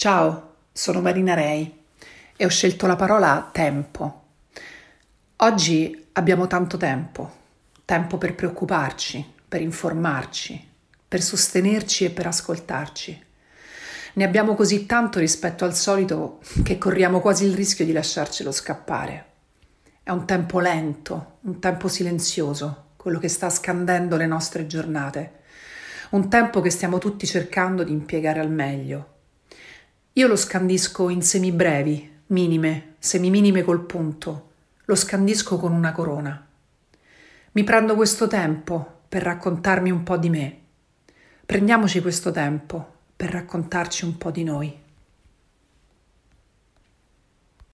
Ciao, sono Marina Rei e ho scelto la parola tempo. Oggi abbiamo tanto tempo, tempo per preoccuparci, per informarci, per sostenerci e per ascoltarci. Ne abbiamo così tanto rispetto al solito che corriamo quasi il rischio di lasciarcelo scappare. È un tempo lento, un tempo silenzioso, quello che sta scandendo le nostre giornate, un tempo che stiamo tutti cercando di impiegare al meglio io lo scandisco in semi brevi, minime, semiminime col punto. Lo scandisco con una corona. Mi prendo questo tempo per raccontarmi un po' di me. Prendiamoci questo tempo per raccontarci un po' di noi.